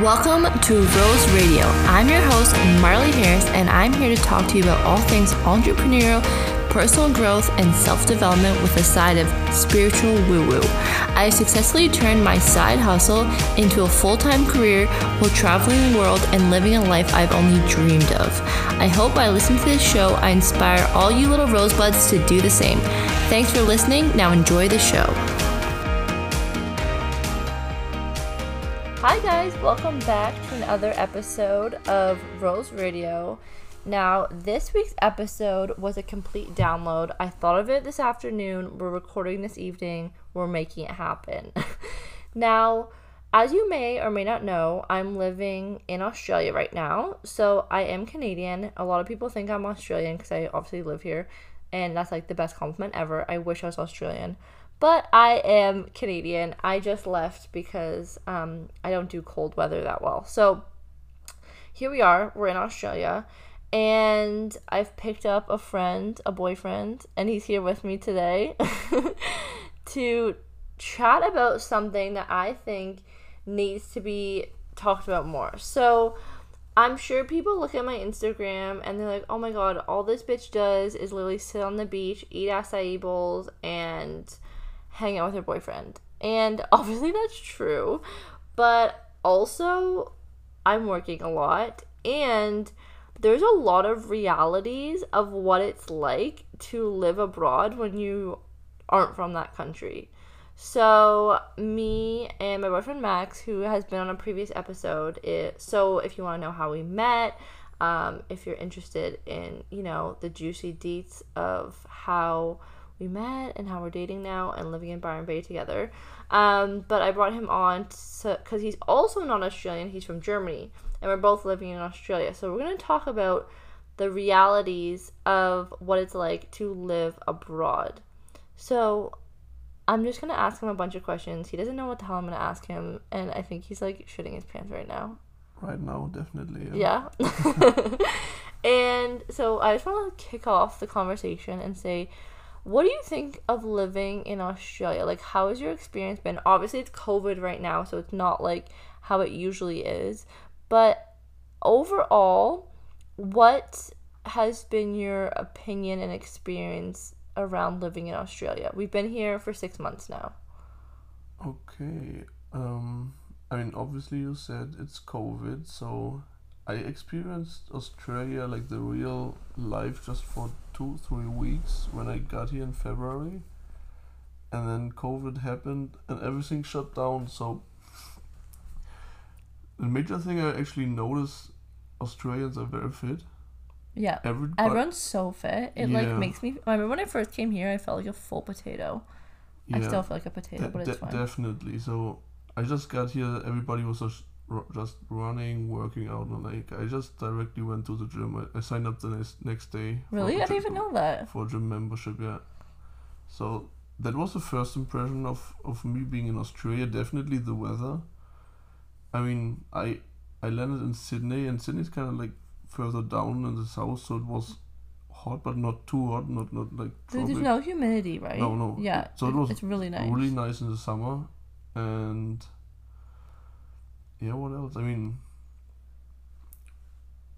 Welcome to Rose Radio. I'm your host, Marley Harris, and I'm here to talk to you about all things entrepreneurial, personal growth, and self development with a side of spiritual woo woo. I successfully turned my side hustle into a full time career while traveling the world and living a life I've only dreamed of. I hope by listening to this show, I inspire all you little rosebuds to do the same. Thanks for listening. Now enjoy the show. Guys, welcome back to another episode of Rose Radio. Now, this week's episode was a complete download. I thought of it this afternoon. We're recording this evening. We're making it happen. now, as you may or may not know, I'm living in Australia right now. So I am Canadian. A lot of people think I'm Australian because I obviously live here. And that's like the best compliment ever. I wish I was Australian. But I am Canadian. I just left because um, I don't do cold weather that well. So here we are. We're in Australia and I've picked up a friend, a boyfriend, and he's here with me today to chat about something that I think needs to be talked about more. So, I'm sure people look at my Instagram and they're like, oh my god, all this bitch does is literally sit on the beach, eat acai bowls, and hang out with her boyfriend. And obviously that's true, but also I'm working a lot and there's a lot of realities of what it's like to live abroad when you aren't from that country. So, me and my boyfriend Max, who has been on a previous episode, it, so if you want to know how we met, um, if you're interested in, you know, the juicy deets of how we met and how we're dating now and living in Byron Bay together. Um, but I brought him on because he's also not Australian, he's from Germany and we're both living in Australia. So we're going to talk about the realities of what it's like to live abroad. So I'm just going to ask him a bunch of questions. He doesn't know what the hell I'm going to ask him, and I think he's like shitting his pants right now. Right now, definitely. Yeah. yeah. and so I just want to kick off the conversation and say, what do you think of living in Australia? Like, how has your experience been? Obviously, it's COVID right now, so it's not like how it usually is. But overall, what has been your opinion and experience around living in Australia? We've been here for six months now. Okay. Um, I mean, obviously, you said it's COVID, so I experienced Australia like the real life just for two, three weeks when I got here in February. And then COVID happened and everything shut down, so the major thing I actually notice Australians are very fit. Yeah. Everybody, Everyone's so fit. It yeah. like makes me I remember when I first came here I felt like a full potato. Yeah. I still feel like a potato, de- but it's de- fine. Definitely. So I just got here, everybody was just, just running, working out, and like I just directly went to the gym. I, I signed up the next next day. Really, I didn't even know that. For gym membership, yeah. So that was the first impression of of me being in Australia. Definitely the weather. I mean, I I landed in Sydney, and Sydney's kind of like further down in the south, so it was hot, but not too hot, not not like. Tropic. There's no humidity, right? No, no. Yeah. So it was. It's really nice. Really nice in the summer, and yeah, what else? I mean,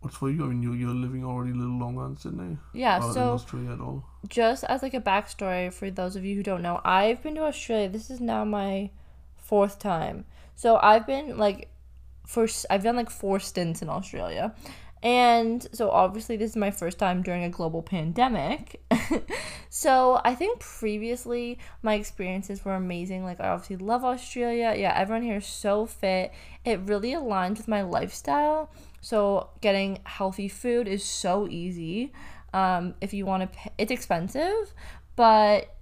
what's for you? I mean, you you're living already a little longer in Sydney. Yeah. so Australia at all. Just as like a backstory for those of you who don't know, I've been to Australia. This is now my fourth time. So I've been like, for I've done like four stints in Australia, and so obviously this is my first time during a global pandemic. so I think previously my experiences were amazing. Like I obviously love Australia. Yeah, everyone here is so fit. It really aligns with my lifestyle. So getting healthy food is so easy. Um, if you want to, pay, it's expensive, but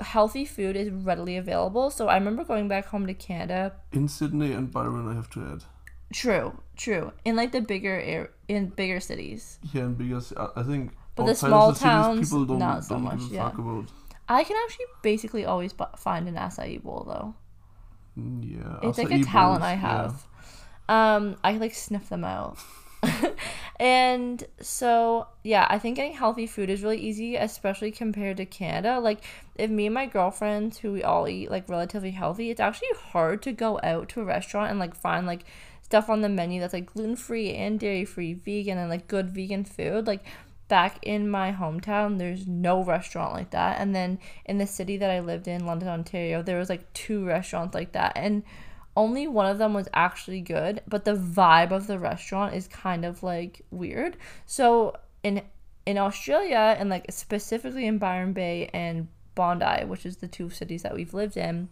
healthy food is readily available. So I remember going back home to Canada. In Sydney and Byron, I have to add. True, true. In like the bigger air, in bigger cities. Yeah, in bigger. I think. But the small the towns, cities, people don't, not so don't much. Yeah. I can actually basically always find an acai bowl though. Mm, yeah. It's like a talent bowls, I have. Yeah. Um, I like sniff them out. And so, yeah, I think getting healthy food is really easy, especially compared to Canada. Like, if me and my girlfriends, who we all eat like relatively healthy, it's actually hard to go out to a restaurant and like find like stuff on the menu that's like gluten free and dairy free, vegan, and like good vegan food. Like, back in my hometown, there's no restaurant like that. And then in the city that I lived in, London, Ontario, there was like two restaurants like that. And only one of them was actually good, but the vibe of the restaurant is kind of like weird. So in in Australia and like specifically in Byron Bay and Bondi, which is the two cities that we've lived in,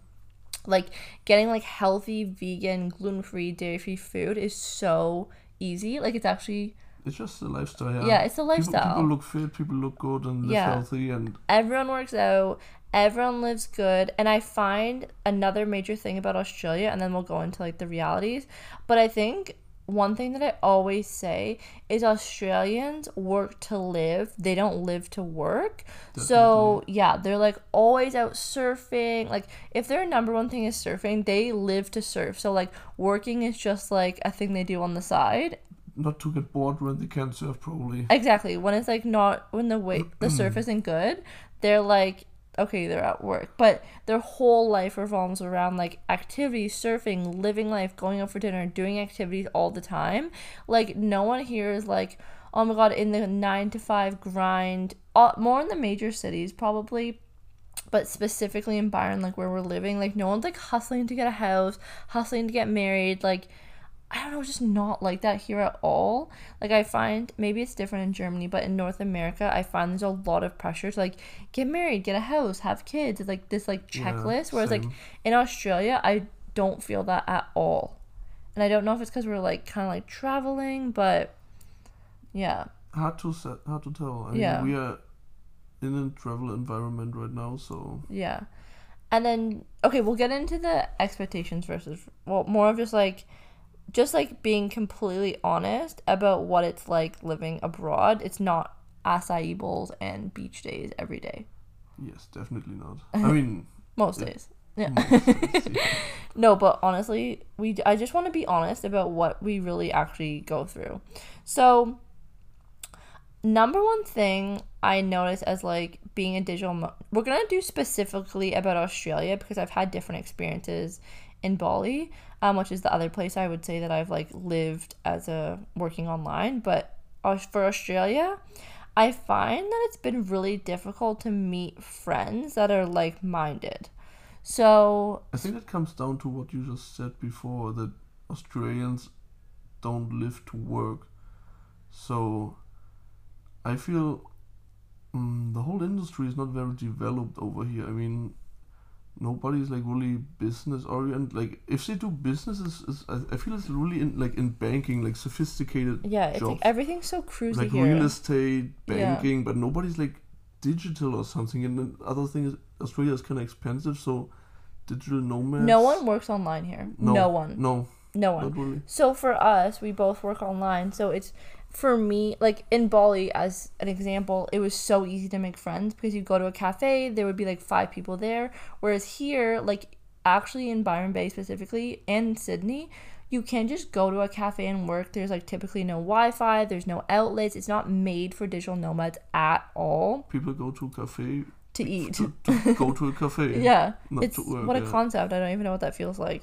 like getting like healthy vegan gluten-free dairy-free food is so easy. Like it's actually It's just a lifestyle. Yeah, yeah, it's a People, lifestyle. people look fit, people look good and live Yeah. healthy, and everyone works out everyone lives good and i find another major thing about australia and then we'll go into like the realities but i think one thing that i always say is australians work to live. They don't live to work. So yeah they're like always out surfing. Like if their number one thing is surfing they live to surf. So like working is just like a thing they do on the side. Not to get bored when they can't surf probably. Exactly. When it's like not when the weight the surf isn't good, they're like okay, they're at work. But their whole life revolves around like activities, surfing, living life, going out for dinner, doing activities all the time. Like no one here is like, oh my god, in the nine to five grind. Uh, more in the major cities probably. But specifically in Byron, like where we're living, like no one's like hustling to get a house, hustling to get married, like I don't know, just not like that here at all. Like I find maybe it's different in Germany, but in North America, I find there's a lot of pressure to like get married, get a house, have kids. It's like this like Yeah, checklist. Whereas like in Australia, I don't feel that at all. And I don't know if it's because we're like kind of like traveling, but yeah, hard to set, hard to tell. I mean, Yeah. we are in a travel environment right now, so yeah. And then okay, we'll get into the expectations versus well, more of just like just like being completely honest about what it's like living abroad. It's not acai bowls and beach days every day. yes, definitely not. I mean, Most Yeah. days. Yeah. most- No, but honestly, we I just want to be honest about what we really actually go through. So, number one thing I notice as like being a digital mo- we're going to do specifically about Australia because I've had different experiences in Bali, um, which is the other place I would say that I've like lived as a working online, but for Australia, I find that it's been really difficult to meet friends that are like-minded. So, I think it comes down to what you just said before that Australians don't live to work. So I feel um, the whole industry is not very developed over here. I mean, nobody's like really business oriented. Like if they do business, is, is I, I feel it's really in like in banking, like sophisticated yeah, it's jobs, like everything's so cruisy like here. real estate, Yeah. banking, but nobody's like digital or something. And the other thing is Australia is kind of expensive, so digital nomads. no one works online here. No, one. No, No one. really. So for us, we both work online. So it's for me, like in Bali, as an example, it was so easy to make friends because you go to a cafe, there would be like five people there. Whereas here, like actually in Byron Bay specifically and Sydney, you can just go to a cafe and work. There's like typically no Wi Fi, there's no outlets. It's not made for digital nomads at all People go to a cafe to eat. to, to go to a cafe. yeah not it's work, what a yeah. concept i don't even know what that feels like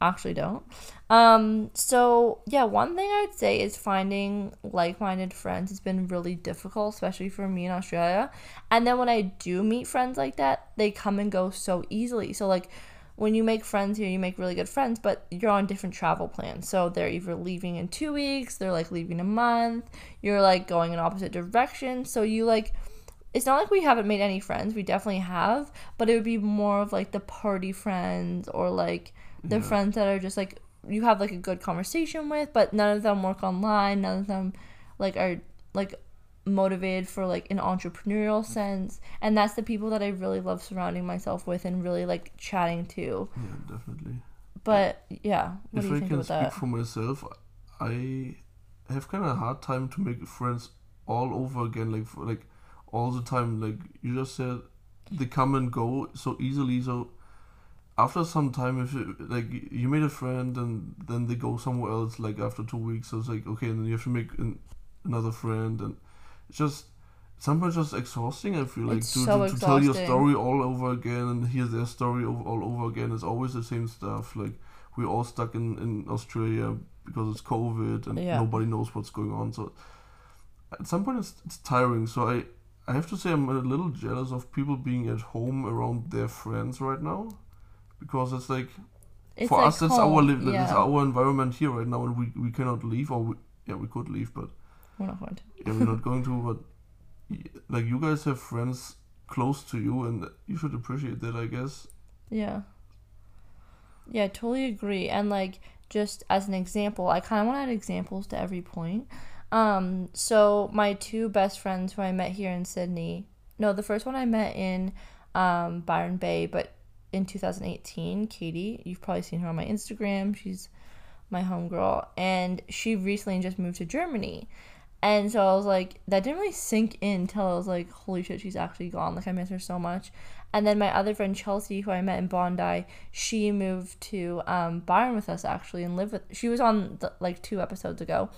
actually don't. Um so yeah one thing i would say is finding like-minded friends has been really difficult especially for me in australia. And then when i do meet friends like that they come and go so easily. So like when you make friends here you make really good friends but you're on different travel plans. So they're either leaving in two weeks they're like leaving a month you're like going in opposite directions. So you like it's not like we haven't made any friends we definitely have but it would be more of like the party friends or like the Yeah. friends that are just like you have like a good conversation with but none of them work online none of them like are like motivated for like an entrepreneurial sense and that's the people that i really love surrounding myself with and really like chatting to Yeah, definitely. but yeah what if do you I think can about speak that for myself, I have kind of a hard time to make friends all over again. Like for, like all the time. Like you just said, they come and go so easily. So after some time, if it, like you made a friend and then they go somewhere else, like after two weeks, so it's like okay, and then you have to make an, another friend, and it's just sometimes just exhausting. I feel like to, so to, to tell your story all over again and hear their story all, all over again. It's always the same stuff. Like we're all stuck in in Australia because it's COVID and Yeah. nobody knows what's going on. So at some point it's it's tiring. So I. I have to say I'm a little jealous of people being at home around their friends right now, because it's like It's for like us, that's home. our li- yeah. that's our environment here right now, and we we cannot leave, or we, yeah, we could leave, but We're not going to. yeah, we're not going to. But like you guys have friends close to you, and you should appreciate that, I guess. Yeah. Yeah, I totally agree. And like just as an example, I kind of want to add examples to every point. Um, so my two best friends who I met here in Sydney. No, the first one I met in um, Byron Bay, but in 2018, Katie. You've probably seen her on my Instagram. She's my homegirl, and she recently just moved to Germany. And so I was like, that didn't really sink in until I was like, holy shit, she's actually gone. Like, I miss her so much. And then my other friend Chelsea, who I met in Bondi, she moved to um, Byron with us actually and lived with. She was on the, like two episodes ago,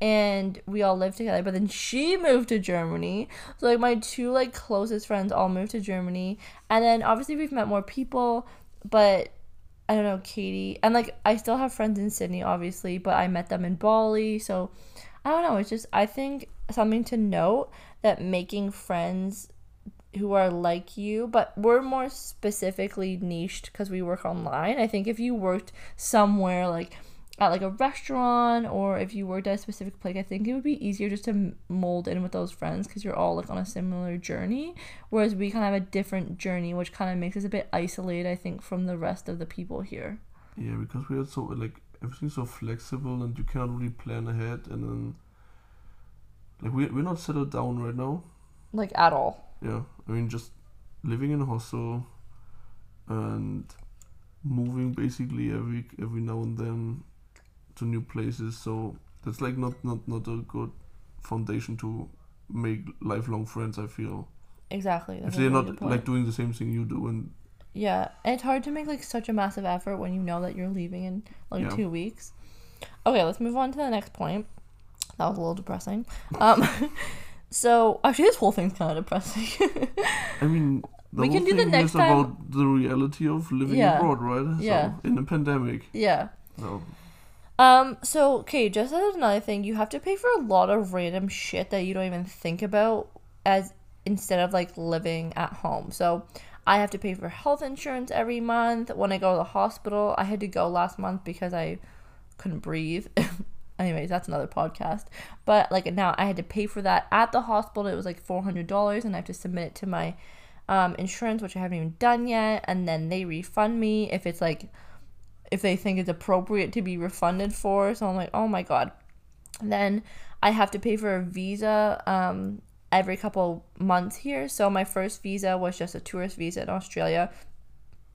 and we all lived together. But then she moved to Germany, so like my two like closest friends all moved to Germany. And then obviously we've met more people, but I don't know Katie and like I still have friends in Sydney, obviously, but I met them in Bali, so I don't know. It's just I think something to note that making friends who are like you, but we're more specifically niched because we work online. I think if you worked somewhere like at like a restaurant or if you worked at a specific place, I think it would be easier just to mold in with those friends because you're all like on a similar journey. Whereas we kind of have a different journey, which kind of makes us a bit isolated, I think, from the rest of the people here. Yeah, because we are so like everything's so flexible, and you cannot really plan ahead, and then like we we're not settled down right now. Like at all. Yeah, I mean just living in a hostel and moving basically every every now and then to new places. So that's like not not not a good foundation to make lifelong friends. I feel Exactly. if they're not like doing the same thing you do, and Yeah, and it's hard to make like such a massive effort when you know that you're leaving in like Yeah. two weeks. Okay, let's move on to the next point. That was a little depressing. Um, so actually, this whole thing's kind of depressing. I mean. The We can do the next time- about the reality of living Yeah. abroad, right? Yeah. In a pandemic. yeah. So Um. So okay, just as another thing, you have to pay for a lot of random shit that you don't even think about as instead of like living at home. So I have to pay for health insurance every month. When I go to the hospital, I had to go last month because I couldn't breathe. Anyways, that's another podcast. But like now I had to pay for that at the hospital. It was like four hundred dollars and I have to submit it to my um, insurance, which I haven't even done yet, and then they refund me if it's like if they think it's appropriate to be refunded for. So I'm like, oh my god. Then I have to pay for a visa um, every couple months here. So my first visa was just a tourist visa in Australia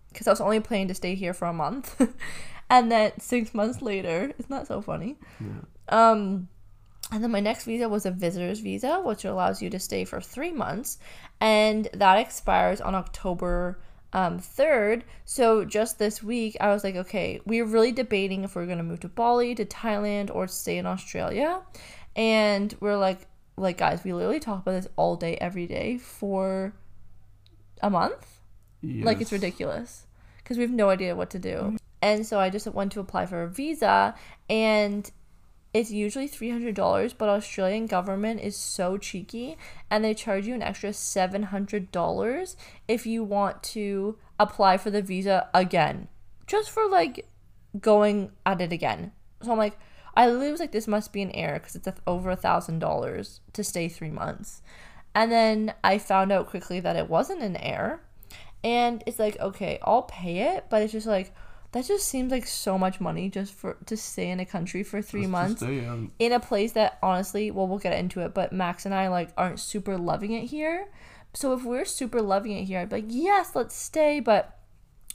because I was only planning to stay here for a month. and then six months later, isn't that so funny? yeah. Um, and then my next visa was a visitor's visa, which allows you to stay for three months, and that expires on October um, 3rd. So just this week, I was like, okay, we are really debating if we are gonna move to Bali, to Thailand, or stay in Australia, and we're like, like guys, we literally talk about this all day, every day for a month. Like it's ridiculous because we have no idea what to do. And so I just went to apply for a visa and it's usually $300, but Australian government is so cheeky and they charge you an extra $700 if you want to apply for the visa again. Just for like going at it again. So I'm like I literally was like this must be an error because it's over a thousand dollars to stay three months. And then I found out quickly that it wasn't an error. And it's like, okay, I'll pay it, but it's just like that just seems like so much money just for to stay in a country for three Just to months stay in a place that honestly, well, we'll get into it, but Max and I like aren't super loving it here. So if we're super loving it here, I'd be like, yes, let's stay. But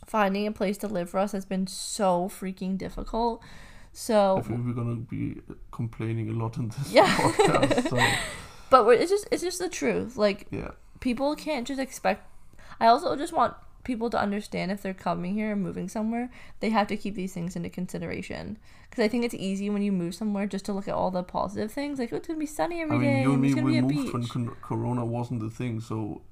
finding a place to live for us has been so freaking difficult. So I So, think we're gonna be complaining a lot in this Yeah. podcast. So but we're, it's just it's just the truth. Like yeah, people can't just expect. I also just want people to understand if they're coming here and moving somewhere, they have to keep these things into consideration. Because I think it's easy when you move somewhere just to look at all the positive things, like oh, it's gonna be sunny every I day. mean, you and me, we moved when con- Corona wasn't the thing, so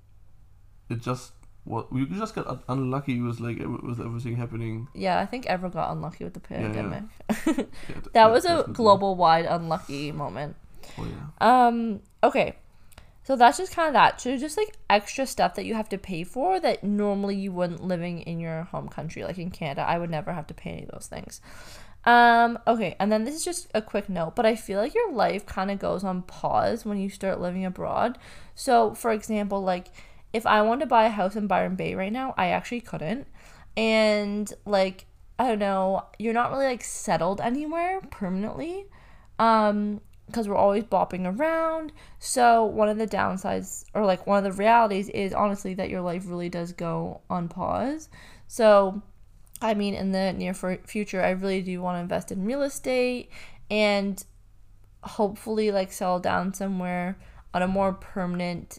it just what we just got unlucky with like with everything happening. Yeah, I think ever got unlucky with the Yeah, yeah. pandemic. Yeah, d- that yeah, was a global wide unlucky moment. Oh yeah. Um, okay. So that's just kind of that. So just like extra stuff that you have to pay for that normally you wouldn't living in your home country, like in Canada. I would never have to pay any of those things. Um, okay, and then this is just a quick note, but I feel like your life kind of goes on pause when you start living abroad. So, for example, like if I wanted to buy a house in Byron Bay right now, I actually couldn't. And like I don't know, you're not really like settled anywhere permanently. Um because we're always bopping around. So one of the downsides or like one of the realities is honestly that your life really does go on pause. So I mean in the near fu- future I really do want to invest in real estate and hopefully like settle down somewhere on a more permanent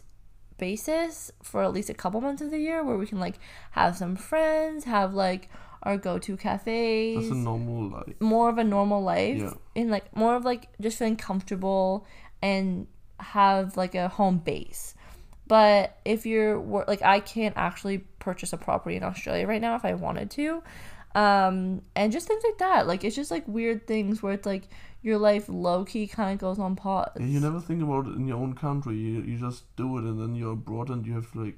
basis for at least a couple months of the year where we can like have some friends, have like our go-to cafes That's a normal life. more of a normal life Yeah. and like more of like just feeling comfortable and have like a home base but if you're like i can't actually purchase a property in australia right now if i wanted to um and just things like that like it's just like weird things where it's like your life low-key kind of goes on pause Yeah, you never think about it in your own country. You you just do it, and then you're abroad, and you have like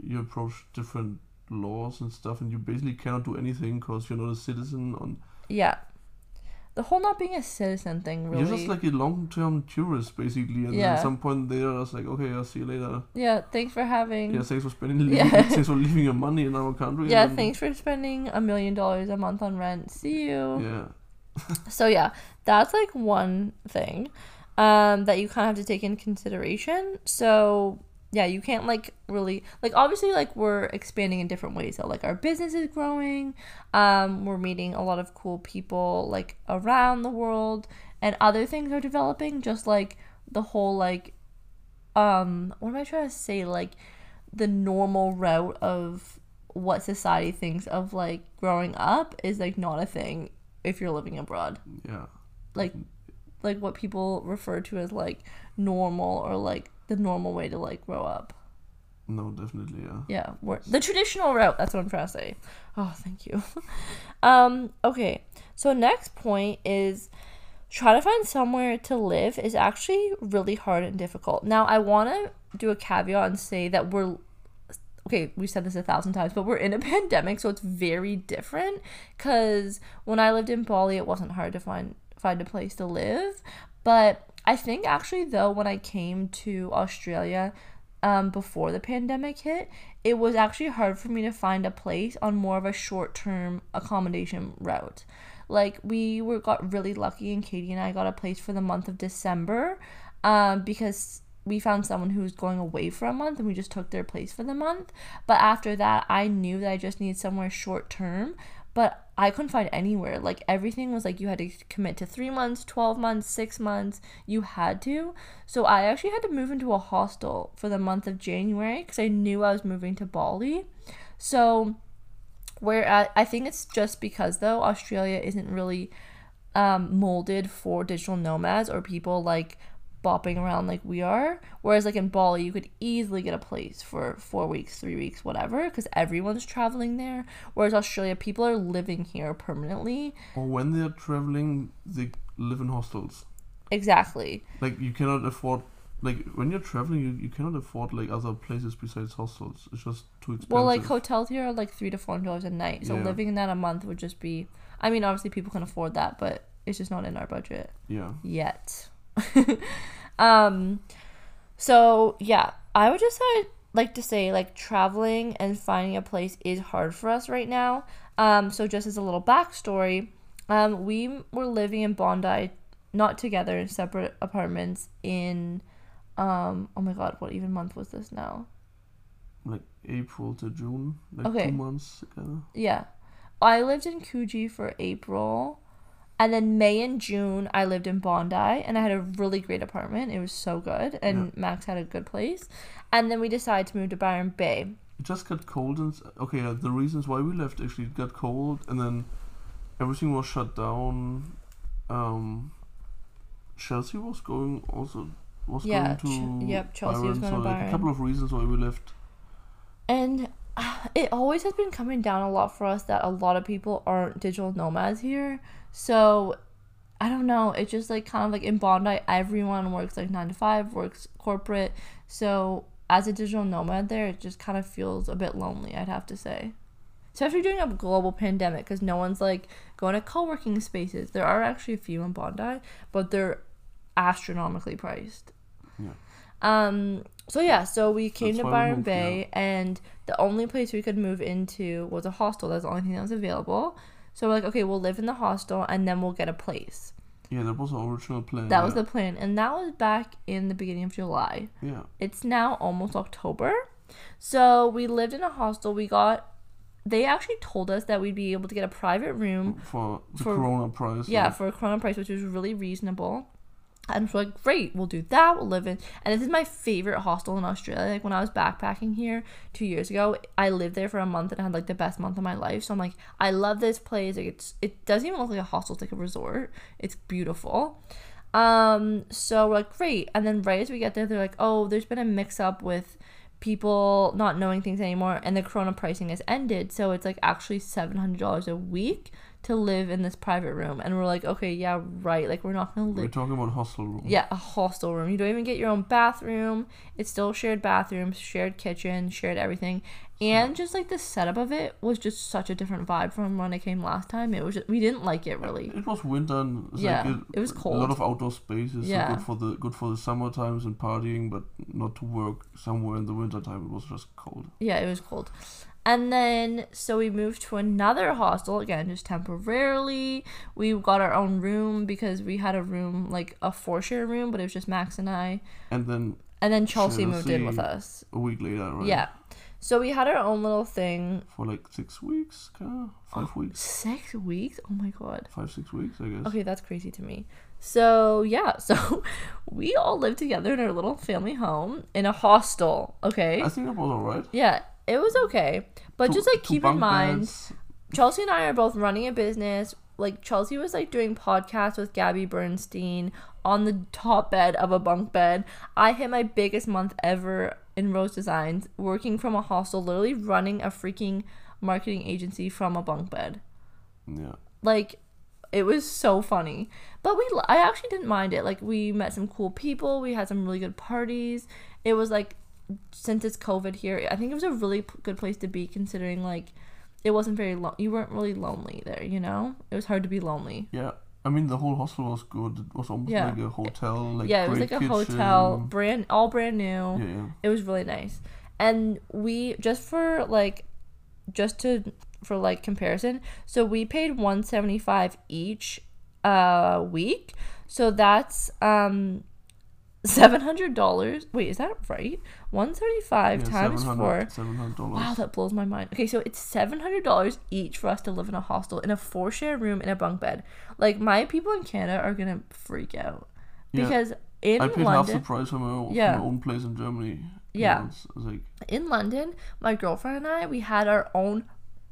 you approach different laws and stuff, and you basically cannot do anything because you're not a citizen. On yeah the whole not being a citizen thing really you're just like a long-term tourist, basically, and then Yeah. at some point they're just like, okay, I'll see you later. yeah thanks for having Yeah, thanks for spending, Yeah. thanks for leaving your money in our country. yeah then- thanks for spending a million dollars a month on rent see you Yeah, So yeah, that's like one thing um, that you kind of have to take in consideration. So yeah, you can't like really like obviously like we're expanding in different ways. So like our business is growing. Um, we're meeting a lot of cool people like around the world, and other things are developing. Just like the whole like um, what am I trying to say? Like the normal route of what society thinks of like growing up is like not a thing if you're living abroad yeah. like like what people refer to as like normal or like the normal way to like grow up No, definitely, yeah. yeah we're, the traditional route that's what i'm trying to say oh thank you um okay so next point is try to find somewhere to live is actually really hard and difficult now i want to do a caveat and say that we're okay, we said this a thousand times, but we're in a pandemic, so it's very different. Cause when I lived in Bali, it wasn't hard to find find a place to live. But I think actually though, when I came to Australia, um, before the pandemic hit, it was actually hard for me to find a place on more of a short term accommodation route. Like we were got really lucky, and Katie and I got a place for the month of December, um, because we found someone who was going away for a month and we just took their place for the month. But after that, I knew that I just needed somewhere short term, but I couldn't find anywhere. Like everything was like you had to commit to 3 months, 12 months, 6 months. You had to. So I actually had to move into a hostel for the month of January cuz I knew I was moving to Bali. So where I, I think it's just because though Australia isn't really um, molded for digital nomads or people like bopping around like we are. Whereas like in Bali, you could easily get a place for four weeks, three weeks, whatever, because everyone's traveling there. Whereas Australia, people are living here permanently. Or when they're traveling, they live in hostels. Exactly. Like you cannot afford. Like when you're traveling, you, you cannot afford like other places besides hostels. It's just too expensive. Well, like hotels here are like three to four dollars a night. So Yeah. living in that a month would just be. I mean, obviously people can afford that, but it's just not in our budget. yeah. yet. um so yeah, I would just uh, like to say like traveling and finding a place is hard for us right now. Um so just as a little backstory, um we were living in Bondi not together in separate apartments in um oh my god, what even month was this now? Like April to June, like Okay. two months together. Yeah. I lived in Coogee for April. And then May and June, I lived in Bondi and I had a really great apartment. It was so good. And Max had a good place. And then we decided to move to Byron Bay. it just got cold and okay. Uh, the reasons why we left actually it got cold and then everything was shut down. Um, Chelsea was going also was Yeah, going to Ch- yep, Chelsea was going so to like a couple of reasons why we left. And it always has been coming down a lot for us that a lot of people aren't digital nomads here. So I don't know. It's just like kind of like in Bondi, everyone works like nine to five, works corporate. So as a digital nomad there, it just kind of feels a bit lonely, I'd have to say. Especially during a global pandemic because no one's like going to co working spaces. There are actually a few in Bondi, but they're astronomically priced. Yeah. Um. So yeah, so we came That's to Byron Bay, and the only place we could move into was a hostel. That's the only thing that was available. So we're like, okay, we'll live in the hostel, and then we'll get a place. Yeah, that was our original plan. That was the plan, and that was back in the beginning of July. yeah. It's now almost October, so we lived in a hostel. We got. They actually told us that we'd be able to get a private room for the For- Corona price. yeah, for a Corona price, which was really reasonable. And we're like, great, we'll do that. We'll live in. And this is my favorite hostel in Australia. Like when I was backpacking here two years ago, I lived there for a month and I had like the best month of my life. So I'm like, I love this place. Like it's it doesn't even look like a hostel. It's like a resort. It's beautiful. Um, so we're like, great. And then right as we get there, they're like, oh, there's been a mix up with people not knowing things anymore and the corona pricing has ended so it's like actually $700 a week to live in this private room and we're like okay yeah right like we're not gonna live. we're talking about hostel room. yeah a hostel room you don't even get your own bathroom it's still shared bathrooms shared kitchen shared everything and just like the setup of it was just such a different vibe from when i came last time it was just, we didn't like it really It was winter and it's Yeah, like it was cold. A lot of outdoor spaces. Yeah. So good for the good for the summer times and partying, but not to work somewhere in the winter time. It was just cold. Yeah, it was cold. And then, so we moved to another hostel again, just temporarily. We got our own room because we had a room, like a four share room, but it was just Max and I. And then And then Chelsea moved in with us. a week later, right? Yeah. So we had our own little thing. For like six weeks, kind of five oh, weeks, Six weeks? Oh my god. five six weeks, I guess. Okay, that's crazy to me. So yeah, so we all lived together in our little family home in a hostel. Okay. I think that was alright. Yeah, it was okay. But just like keep in mind beds. Chelsea and I are both running a business. Like Chelsea was like doing podcasts with Gabby Bernstein on the top bed of a bunk bed. I hit my biggest month ever in Rose Designs, working from a hostel, literally running a freaking marketing agency from a bunk bed. Yeah. Like it was so funny. But we I actually didn't mind it. Like we met some cool people, we had some really good parties. It was like since it's COVID here, I think it was a really p- good place to be considering like it wasn't very lo- you weren't really lonely there, you know? It was hard to be lonely. Yeah. I mean, the whole hostel was good. It was almost Yeah. like a hotel. Like yeah, it was like a hotel, brand all brand new. Yeah, yeah. It was really nice. And we just for like just to for like comparison, so we paid 175 each uh week. So that's um $700. Wait, is that right? One thirty-five yeah, times 4. Seven hundred dollars. Wow, that blows my mind. Okay, so it's seven hundred dollars each for us to live in a hostel in a four share room in a bunk bed. Like my people in Canada are gonna freak out Yeah. because in London. I paid half the price for my, own, Yeah. my own place in Germany. Yeah. It's like in London, my girlfriend and I we had our own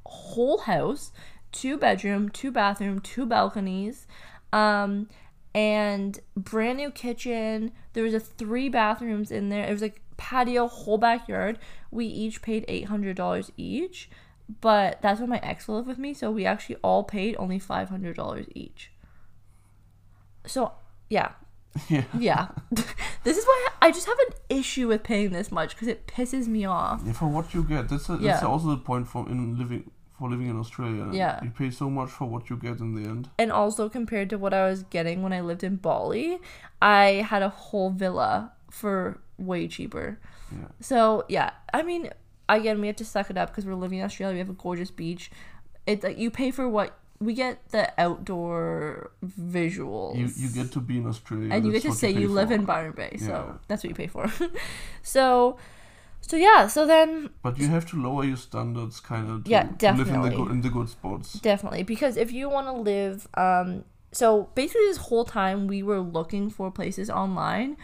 whole house, two bedroom, two bathroom, two balconies, um, and brand new kitchen. There was a three bathrooms in there. It was like patio, whole backyard. We each paid eight hundred dollars each, but that's when my ex lived with me, so we actually all paid only five hundred dollars each. So yeah, yeah. yeah. this is why I just have an issue with paying this much because it pisses me off. Yeah, for what you get. That's, a, that's Yeah. also the point for in living for living in Australia. Yeah. You pay so much for what you get in the end. and also compared to what I was getting when I lived in Bali, I had a whole villa for way cheaper. Yeah. So yeah, I mean, again, we have to suck it up because we're living in Australia. We have a gorgeous beach. It's like you pay for what we get the outdoor visuals. You you get to be in Australia. and you get to say pay you live in Byron Bay, so Yeah. that's what you pay for. so, so yeah, so then But you have to lower your standards, kind of. To, Yeah, To live in the good in the good spots. Definitely, because if you want to live, um, so basically this whole time we were looking for places online,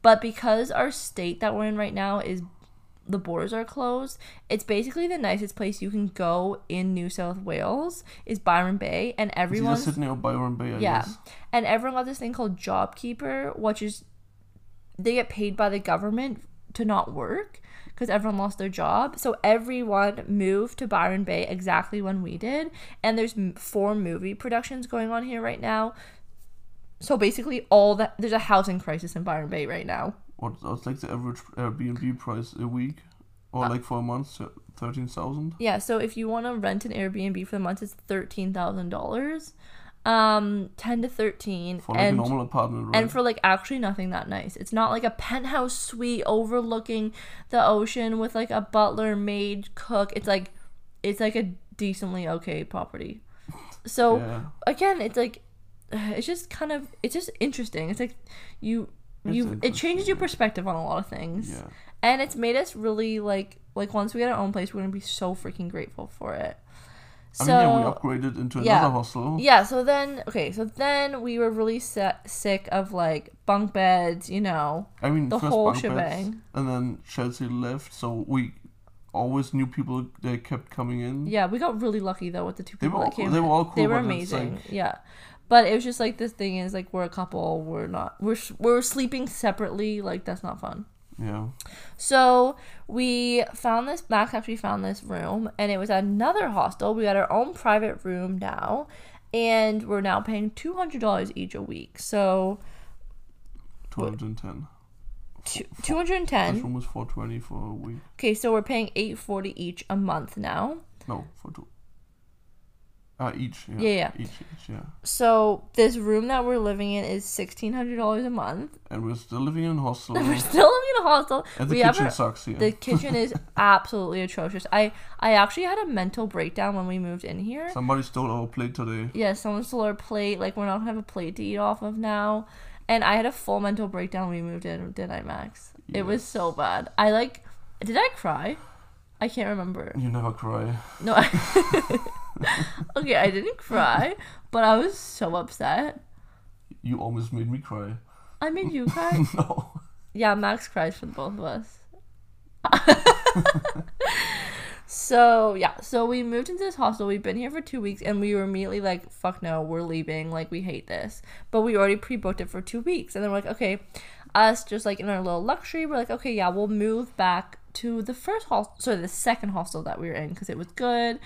but because our state that we're in right now is the borders are closed. It's basically the nicest place you can go in New South Wales is Byron Bay, and everyone. Sydney or Byron Bay, I yeah, guess. and everyone got this thing called JobKeeper, which is they get paid by the government to not work because everyone lost their job. So everyone moved to Byron Bay exactly when we did, and there's four movie productions going on here right now. So basically, all that there's a housing crisis in Byron Bay right now. What what's like the average Airbnb price a week, or Uh, like for a month, thirteen thousand? Yeah, so if you want to rent an Airbnb for the month, it's thirteen thousand dollars, um, ten to thirteen, For like and a normal apartment, right? and for like actually nothing that nice. It's not like a penthouse suite overlooking the ocean with like a butler, maid, cook. It's like it's like a decently okay property. So yeah, again, it's like it's just kind of it's just interesting. It's like you It's you it changes your perspective on a lot of things. yeah. And it's made us really like like once we get our own place, we're gonna be so freaking grateful for it. I So mean, yeah, we upgraded into yeah. another hostel. yeah, so then okay, so then we were really set, sick of like bunk beds, you know, I mean, the first whole bunk beds, shebang. and then Chelsea left, so we always knew people. They kept coming in. Yeah, we got really lucky though with the two people that came. they in. were all cool, They were amazing. like- Yeah, but it was just like this thing is like we're a couple. We're not. We're we're sleeping separately. Like that's not fun. Yeah. So we found this. Max actually found this room, and it was another hostel. We got our own private room now, and we're now paying two hundred dollars each a week. So Two hundred and ten. two hundred and This room was four twenty for a week. Okay, so we're paying eight forty each a month now. No, for two. Ah, each. Yeah. Yeah, yeah. Each, each, yeah. So this room that we're living in is sixteen hundred dollars a month. And we're still living in a hostel. We're still living in a hostel. and the we kitchen our- sucks here. the kitchen is absolutely atrocious. I I actually had a mental breakdown when we moved in here. Somebody stole our plate today. Yeah, someone stole our plate. Like we're not gonna have a plate to eat off of now. And I had a full mental breakdown when we moved in. Did I, Max? It was so bad. I like. Did I cry? I can't remember. You never cry. No. I- okay, I didn't cry, but I was so upset. You almost made me cry. I made you cry. no. Yeah, Max cries for the both of us. so yeah, so we moved into this hostel. We've been here for two weeks, and we were immediately like, "Fuck no, we're leaving. Like we hate this." But we already pre-booked it for two weeks, and then we're like, "Okay." Us just like in our little luxury, we're like, "Okay, yeah, we'll move back to the first hostel, sorry, the second hostel that we were in because it was good."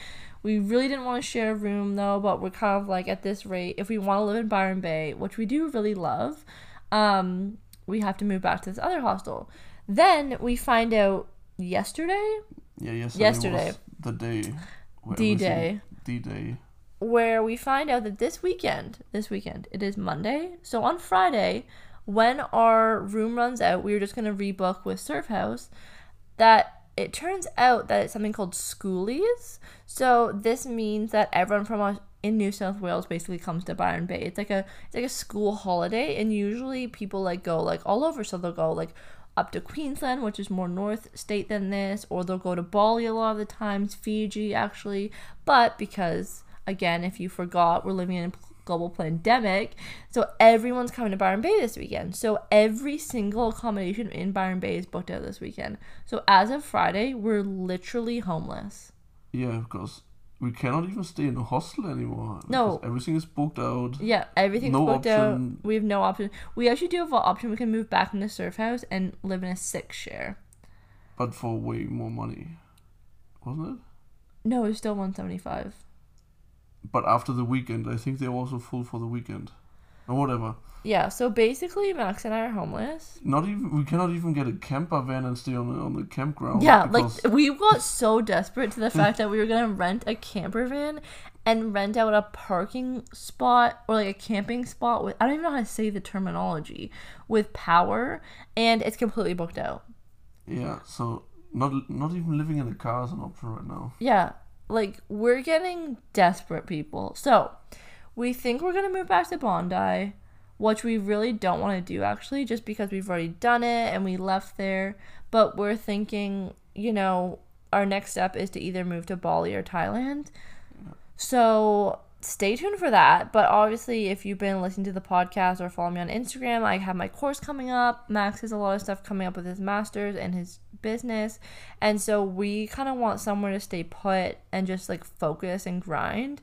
We really didn't want to share a room though, but we're kind of like at this rate, if we want to live in Byron Bay, which we do really love, um, we have to move back to this other hostel. Then we find out yesterday Yeah, yesterday, Yesterday. the day. D-Day. D Day. where we find out that this weekend, this weekend, it is Monday. So on Friday, when our room runs out, we were just gonna rebook with Surf House. That it turns out that it's something called schoolies. So this means that everyone from us in New South Wales basically comes to Byron Bay. It's like a it's like a school holiday, and usually people like go like all over. So they'll go like up to Queensland, which is more north state than this, or they'll go to Bali a lot of the times, Fiji actually. But because again, if you forgot, we're living in global pandemic, so everyone's coming to Byron Bay this weekend. So every single accommodation in Byron Bay is booked out this weekend. So as of Friday, we're literally homeless. Yeah, because we cannot even stay in a hostel anymore. No. Everything is booked out. Yeah, everything's No booked option. out. We have no option. We actually do have an option. We can move back into Surf House and live in a six share. But for way more money. Wasn't it? No, it's still one seventy five. But after the weekend, I think they're also full for the weekend. Or whatever. Yeah, so basically Max and I are homeless. Not even we cannot even get a camper van and stay on the, on the campground. Yeah, like we got so desperate to the fact that we were gonna rent a camper van and rent out a parking spot or like a camping spot with I don't even know how to say the terminology with power and it's completely booked out. yeah, so not not even living in a car is an option right now. Yeah, like we're getting desperate people. So we think we're gonna move back to Bondi, which we really don't want to do actually, just because we've already done it and we left there. But we're thinking, you know, our next step is to either move to Bali or Thailand. So stay tuned for that. But obviously, if you've been listening to the podcast or follow me on Instagram, I have my course coming up. Max has a lot of stuff coming up with his master's and his business. And so we kind of want somewhere to stay put and just like focus and grind.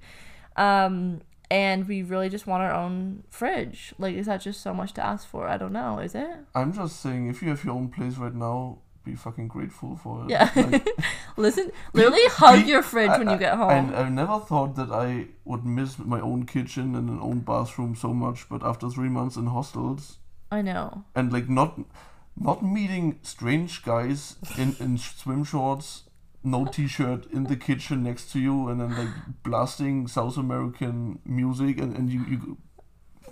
Um, and we really just want our own fridge. Like, is that just so much to ask for? I don't know. Is it? I'm just saying, if you have your own place right now, be fucking grateful for it. Yeah. Like, Listen, literally hug your fridge when you get home. I, I never thought that I would miss my own kitchen and an own bathroom so much, but after three months in hostels I know. and like not not meeting strange guys in, in swim shorts, no t-shirt in the kitchen next to you, and then like blasting South American music, and, and you, you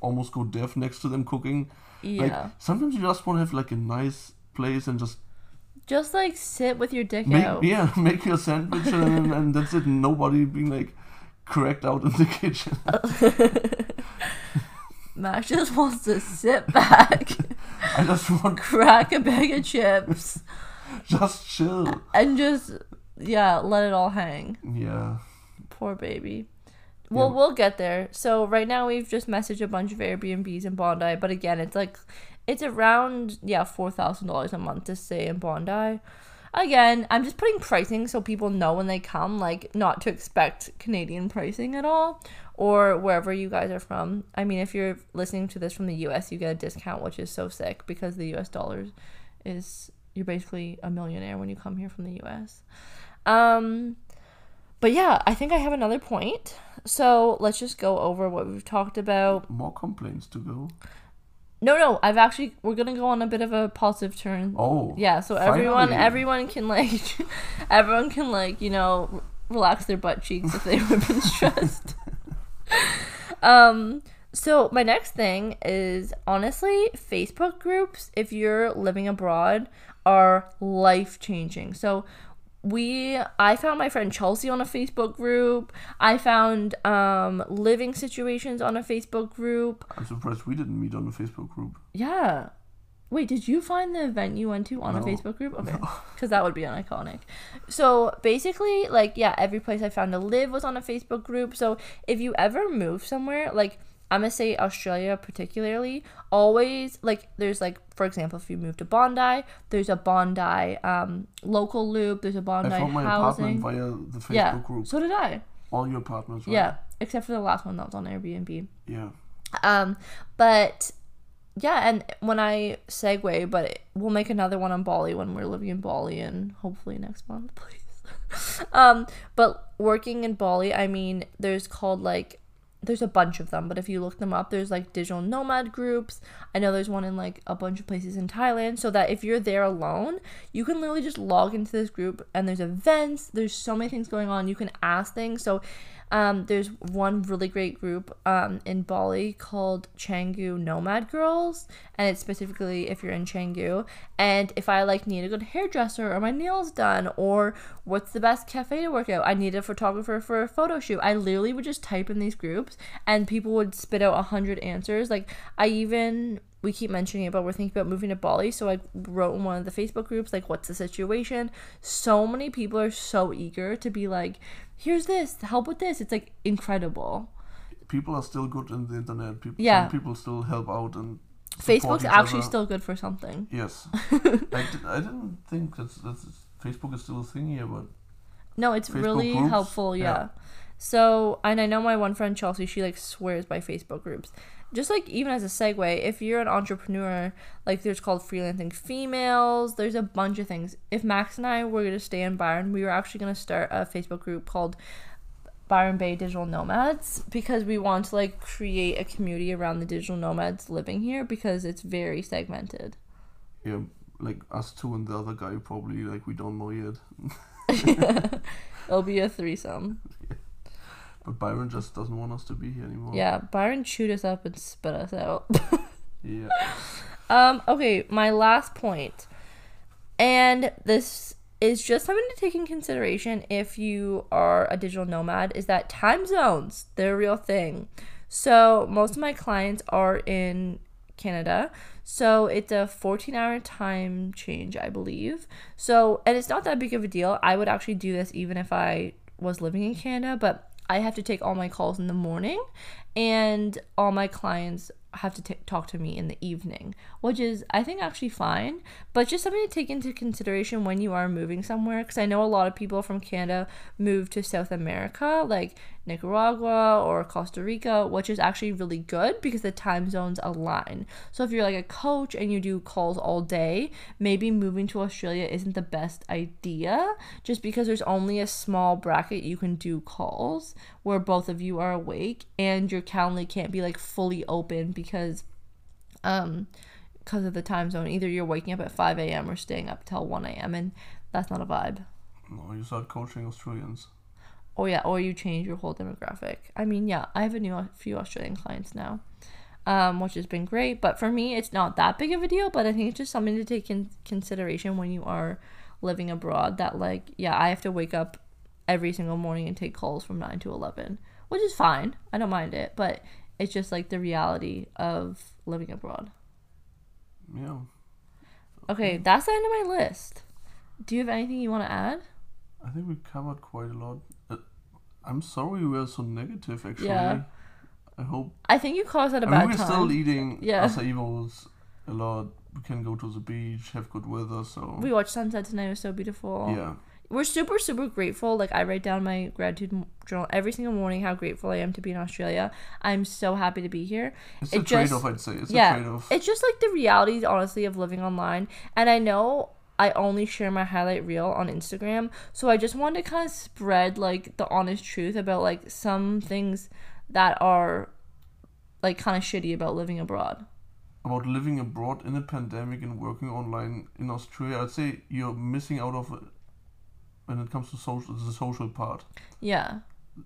almost go deaf next to them cooking. Yeah. Like sometimes you just want to have like a nice place and just just like sit with your dick make out. yeah make your sandwich and, and that's it. Nobody being like cracked out in the kitchen. Max just wants to sit back, I just want crack a bag of chips, just chill. and just yeah, let it all hang. Yeah. Poor baby. Well, Yeah. we'll get there. So right now we've just messaged a bunch of Airbnbs in Bondi, but again, it's like it's around yeah four thousand dollars a month to stay in Bondi. Again, I'm just putting pricing so people know when they come, like not to expect Canadian pricing at all, or wherever you guys are from. I mean, if you're listening to this from the U.S., you get a discount, which is so sick because the U.S. dollars is you're basically a millionaire when you come here from the U.S. Um, but yeah, I think I have another point. So let's just go over what we've talked about. More complaints to go. No, no, I've actually we're gonna go on a bit of a positive turn. Oh. Yeah, so everyone finally. everyone can like everyone can like, you know, relax their butt cheeks if they've been stressed. um so my next thing is honestly Facebook groups if you're living abroad are life changing. So we I found my friend Chelsea on a Facebook group. I found um living situations on a Facebook group. I'm surprised we didn't meet on the Facebook group. Yeah. Wait, did you find the event you went to on a Facebook group? Okay. Because that would be an iconic. So basically, like, yeah, every place I found to live was on a Facebook group. So if you ever move somewhere, like, I'm gonna say Australia particularly, always, like, there's, like, for example, if you move to Bondi, there's a Bondi um, local loop, there's a Bondi I found my housing. apartment via the Facebook yeah. group. So did I. All your apartments, right? Yeah. Except for the last one that was on Airbnb. Yeah. Um, but yeah, and when I segue, but we'll make another one on Bali when we're living in Bali and hopefully next month, please. um, but working in Bali, I mean, there's called like there's a bunch of them, but if you look them up, there's like digital nomad groups. I know there's one in like a bunch of places in Thailand, so that if you're there alone, you can literally just log into this group and there's events, there's so many things going on. You can ask things. So um, there's one really great group um, in Bali called Canggu Nomad Girls, and it's specifically if you're in Canggu. And if I like need a good hairdresser or my nails done, or what's the best cafe to work out, I need a photographer for a photo shoot. I literally would just type in these groups, and people would spit out a hundred answers. Like I even we keep mentioning it, but we're thinking about moving to Bali. So I wrote in one of the Facebook groups, like, what's the situation? So many people are so eager to be like, here's this, help with this. It's like incredible. People are still good in the internet. People, Yeah. Some people still help out and Facebook's actually other. still good for something. Yes. I, did, I didn't think that's, that's Facebook is still a thing here, but No, it's Facebook really groups? helpful, yeah. Yeah. So, and I know my one friend Chelsea, she like swears by Facebook groups. Just like even as a segue, if you're an entrepreneur, like there's called freelancing females, there's a bunch of things. If Max and I were to stay in Byron, we were actually gonna start a Facebook group called Byron Bay Digital Nomads because we want to like create a community around the digital nomads living here because it's very segmented. yeah, like us two and the other guy probably like we don't know yet. It'll be a threesome. But Byron just doesn't want us to be here anymore. Yeah, Byron chewed us up and spit us out. Yeah. Um, okay, my last point. And this is just something to take in consideration if you are a digital nomad is that time zones, they're a real thing. So, most of my clients are in Canada. So, it's a 14 hour time change, I believe. So, and it's not that big of a deal. I would actually do this even if I was living in Canada, but I have to take all my calls in the morning, and all my clients have to t- talk to me in the evening, which is I think actually fine, but just something to take into consideration when you are moving somewhere. Because I know a lot of people from Canada move to South America, like Nicaragua or Costa Rica, which is actually really good because the time zones align. So if you're like a coach and you do calls all day, maybe moving to Australia isn't the best idea, just because there's only a small bracket you can do calls where both of you are awake and your calendar can't be like fully open because um because of the time zone either you're waking up at 5 a.m or staying up till 1 a.m and that's not a vibe No, you start coaching Australians. Or yeah or you change your whole demographic. I mean yeah i have a new a few australian clients now um, which has been great but for me it's not that big of a deal but i think it's just something to take in consideration when you are living abroad that like yeah i have to wake up every single morning and take calls from 9 to 11 which is fine. I don't mind it but it's just like the reality of living abroad. Yeah. okay that's the end of my list. Do you have anything you want to add? I think we've covered quite a lot. I'm sorry we were so negative. Actually, Yeah. I hope. i think you caused at a I mean, we're time still eating Yeah. acai a lot. We can go to the beach, have good weather. So we watched sunset tonight it was so beautiful yeah, we're super super grateful like i write down my gratitude journal every single morning how grateful i am to be in australia i'm so happy to be here it's It a just- trade-off. I'd say it's yeah, a trade-off. it's just like the realities honestly of living online and i know i only share my highlight reel on instagram so i just wanted to kind of spread like the honest truth about like some things that are like kind of shitty about living abroad About living abroad in a pandemic and working online in Australia, I'd say you're missing out of it when it comes to social the social part. yeah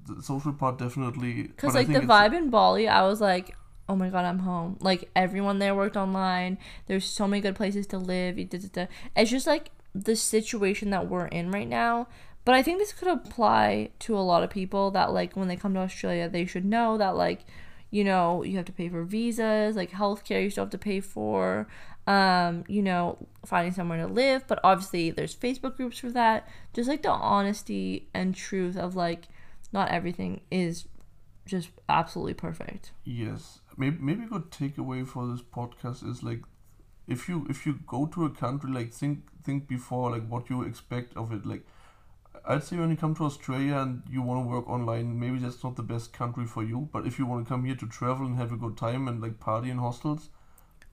The social part definitely. Because like the vibe in Bali, I was like, oh my god, I'm home. Like everyone there worked online. There's so many good places to live. It's just like the situation that we're in right now. But I think this could apply to a lot of people that like when they come to Australia, they should know that like, you know, you have to pay for visas, like healthcare you still have to pay for. Um, you know, finding somewhere to live, but obviously there's Facebook groups for that. Just like the honesty and truth of like not everything is just absolutely perfect. Yes, maybe maybe a good takeaway for this podcast is like, if you if you go to a country, like think think before like what you expect of it. Like, I'd say when you come to Australia and you want to work online, maybe that's not the best country for you. But if you want to come here to travel and have a good time and like party in hostels,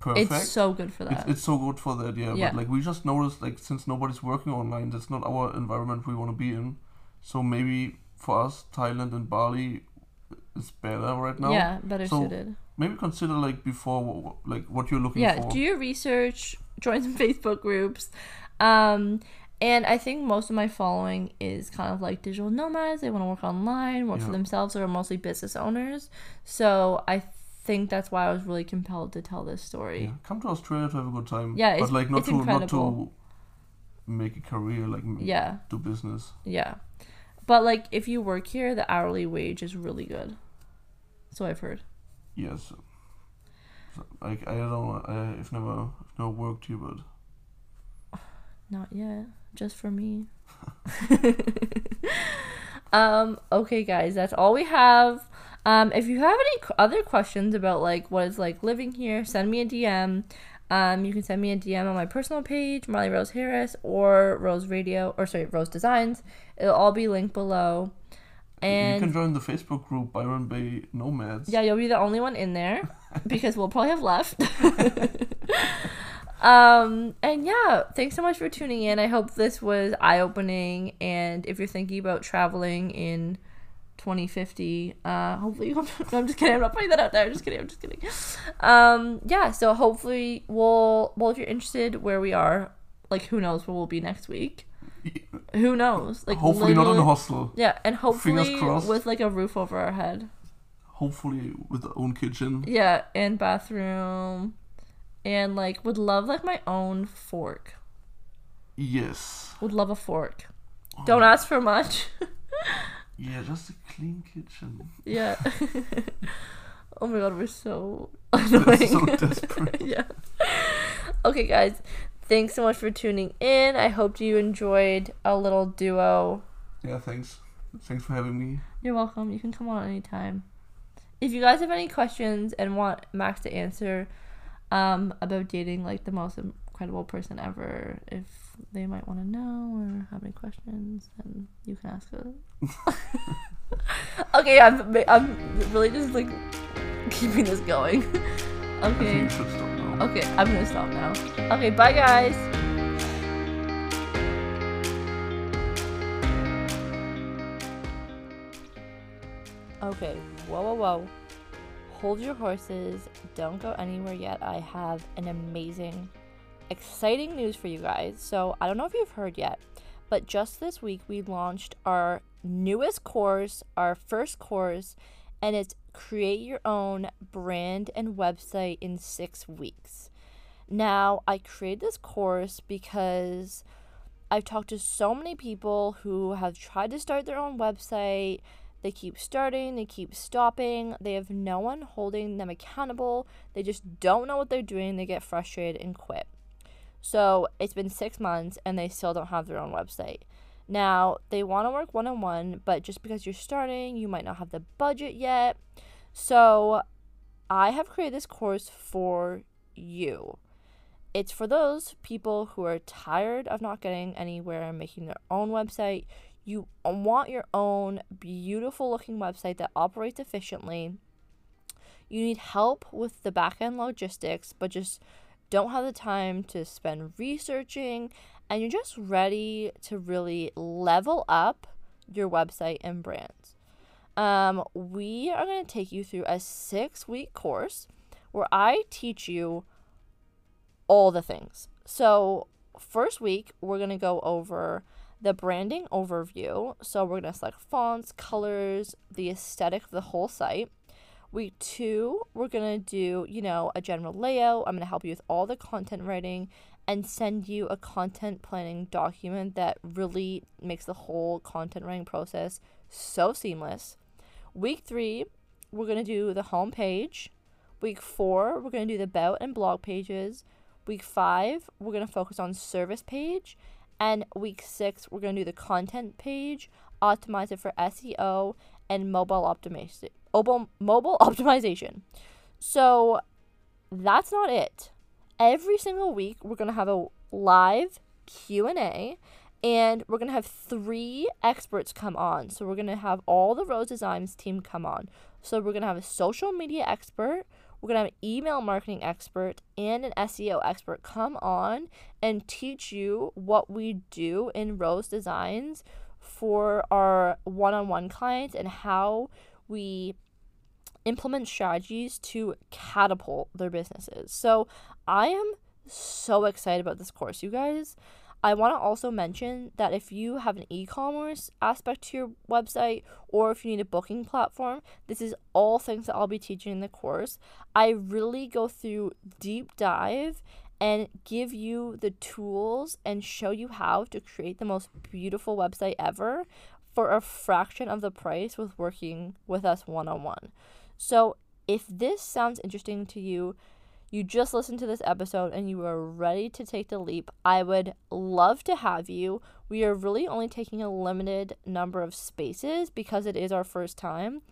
perfect. It's so good for It's, that. it's so good for that, yeah. Yeah. But like we just noticed, like since nobody's working online, that's not our environment we want to be in. So maybe for us, Thailand and Bali is better right now. yeah, better So, suited. Maybe consider like before, like what you're looking for. Yeah, for. do your research, join some Facebook groups. Um and I think most of my following is kind of like digital nomads. They want to work online, work for themselves, or are mostly business owners. So I think that's why I was really compelled to tell this story. yeah. Come to Australia to have a good time. Yeah, it's- but like not to not to make a career, like Yeah, do business. yeah. But like if you work here, the hourly wage is really good. So I've heard. Yes. So, like I don't know, I, I've never I've never worked here, but Not yet. Just for me. um, okay guys, that's all we have. Um, if you have any other questions about like what it's like living here, send me a DM. Um, you can send me a DM on my personal page, Marley Rose Harris, or Rose Radio, or sorry, Rose Designs. It'll all be linked below. You can join the Facebook group Byron Bay Nomads. yeah, you'll be the only one in there because we'll probably have left. um, and yeah, thanks so much for tuning in. I hope this was eye opening. And if you're thinking about traveling in 2050, uh, hopefully, you no, I'm just kidding. I'm not putting that out there. I'm just kidding. I'm just kidding. Um, yeah, so hopefully, we'll, well, if you're interested where we are, like, who knows where we'll be next week? Who knows? Like, Hopefully not in a hostel. Yeah, and hopefully crossed. with like a roof over our head. Hopefully with our own kitchen. Yeah, and bathroom. And like would love like my own fork. Yes. Would love a fork. Oh. Don't ask for much. Yeah, just a clean kitchen. yeah. oh my god, we're so annoying. so desperate. yeah. Okay guys, thanks so much for tuning in. I hope you enjoyed a little duo Yeah, thanks. Thanks for having me. You're welcome. You can come on anytime. If you guys have any questions and want Max to answer um, about dating like the most incredible person ever, if they might want to know or have any questions, then you can ask us. okay, I'm I'm really just like keeping this going. Okay. Okay, I'm gonna stop now. Okay, bye guys. Okay, whoa, whoa, whoa. Hold your horses. Don't go anywhere yet. I have an amazing, exciting news for you guys. So, I don't know if you've heard yet, but just this week we launched our newest course, our first course, and it's create your own brand and website in six weeks. Now, I created this course because I've talked to so many people who have tried to start their own website. They keep starting, they keep stopping, they have no one holding them accountable, they just don't know what they're doing, they get frustrated and quit. So it's been six months and they still don't have their own website. Now, they want to work one on one, but just because you're starting, you might not have the budget yet. So, I have created this course for you. It's for those people who are tired of not getting anywhere and making their own website. You want your own beautiful looking website that operates efficiently. You need help with the back end logistics, but just don't have the time to spend researching and you're just ready to really level up your website and brands. Um, we are going to take you through a six week course where I teach you all the things. So, first week, we're going to go over the branding overview. So, we're going to select fonts, colors, the aesthetic of the whole site. Week two, we're going to do, you know, a general layout. I'm going to help you with all the content writing and send you a content planning document that really makes the whole content writing process so seamless. Week three, we're going to do the home page. Week four, we're going to do the about and blog pages. Week five, we're going to focus on service page. And week six, we're going to do the content page, optimize it for SEO and mobile optimization. Mobile optimization. So that's not it. Every single week, we're going to have a live Q&A and we're going to have three experts come on. So we're going to have all the Rose Designs team come on. So we're going to have a social media expert, we're going to have an email marketing expert and an SEO expert come on and teach you what we do in Rose Designs for our one-on-one clients and how we implement strategies to catapult their businesses. So, I am so excited about this course, you guys. I want to also mention that if you have an e commerce aspect to your website or if you need a booking platform, this is all things that I'll be teaching in the course. I really go through deep dive and give you the tools and show you how to create the most beautiful website ever for a fraction of the price with working with us one on one. So, if this sounds interesting to you, you just listened to this episode and you are ready to take the leap, I would love to have you. We are really only taking a limited number of spaces because it is our first time.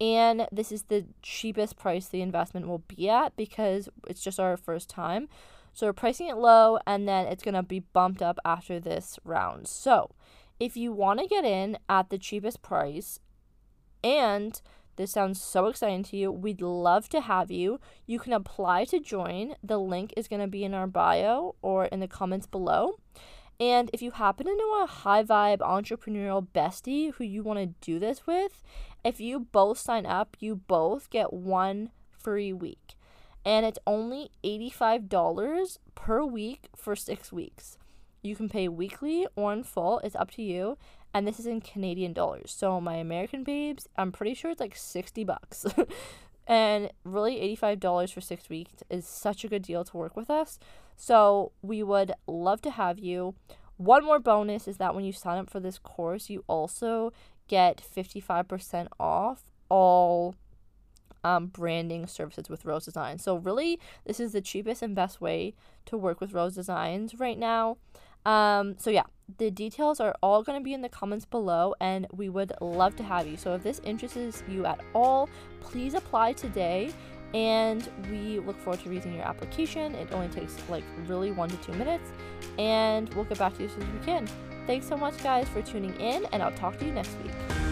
And this is the cheapest price the investment will be at because it's just our first time. So we're pricing it low and then it's going to be bumped up after this round. So if you want to get in at the cheapest price and this sounds so exciting to you. We'd love to have you. You can apply to join. The link is going to be in our bio or in the comments below. And if you happen to know a high vibe entrepreneurial bestie who you want to do this with, if you both sign up, you both get one free week. And it's only $85 per week for six weeks. You can pay weekly or in full, it's up to you and this is in Canadian dollars. So my American babes, I'm pretty sure it's like 60 bucks. and really $85 for 6 weeks is such a good deal to work with us. So we would love to have you. One more bonus is that when you sign up for this course, you also get 55% off all um, branding services with Rose Designs. So, really, this is the cheapest and best way to work with Rose Designs right now. Um, so yeah, the details are all going to be in the comments below, and we would love to have you. So if this interests you at all, please apply today. And we look forward to reading your application. It only takes like really one to two minutes, and we'll get back to you as soon as we can. Thanks so much, guys, for tuning in, and I'll talk to you next week.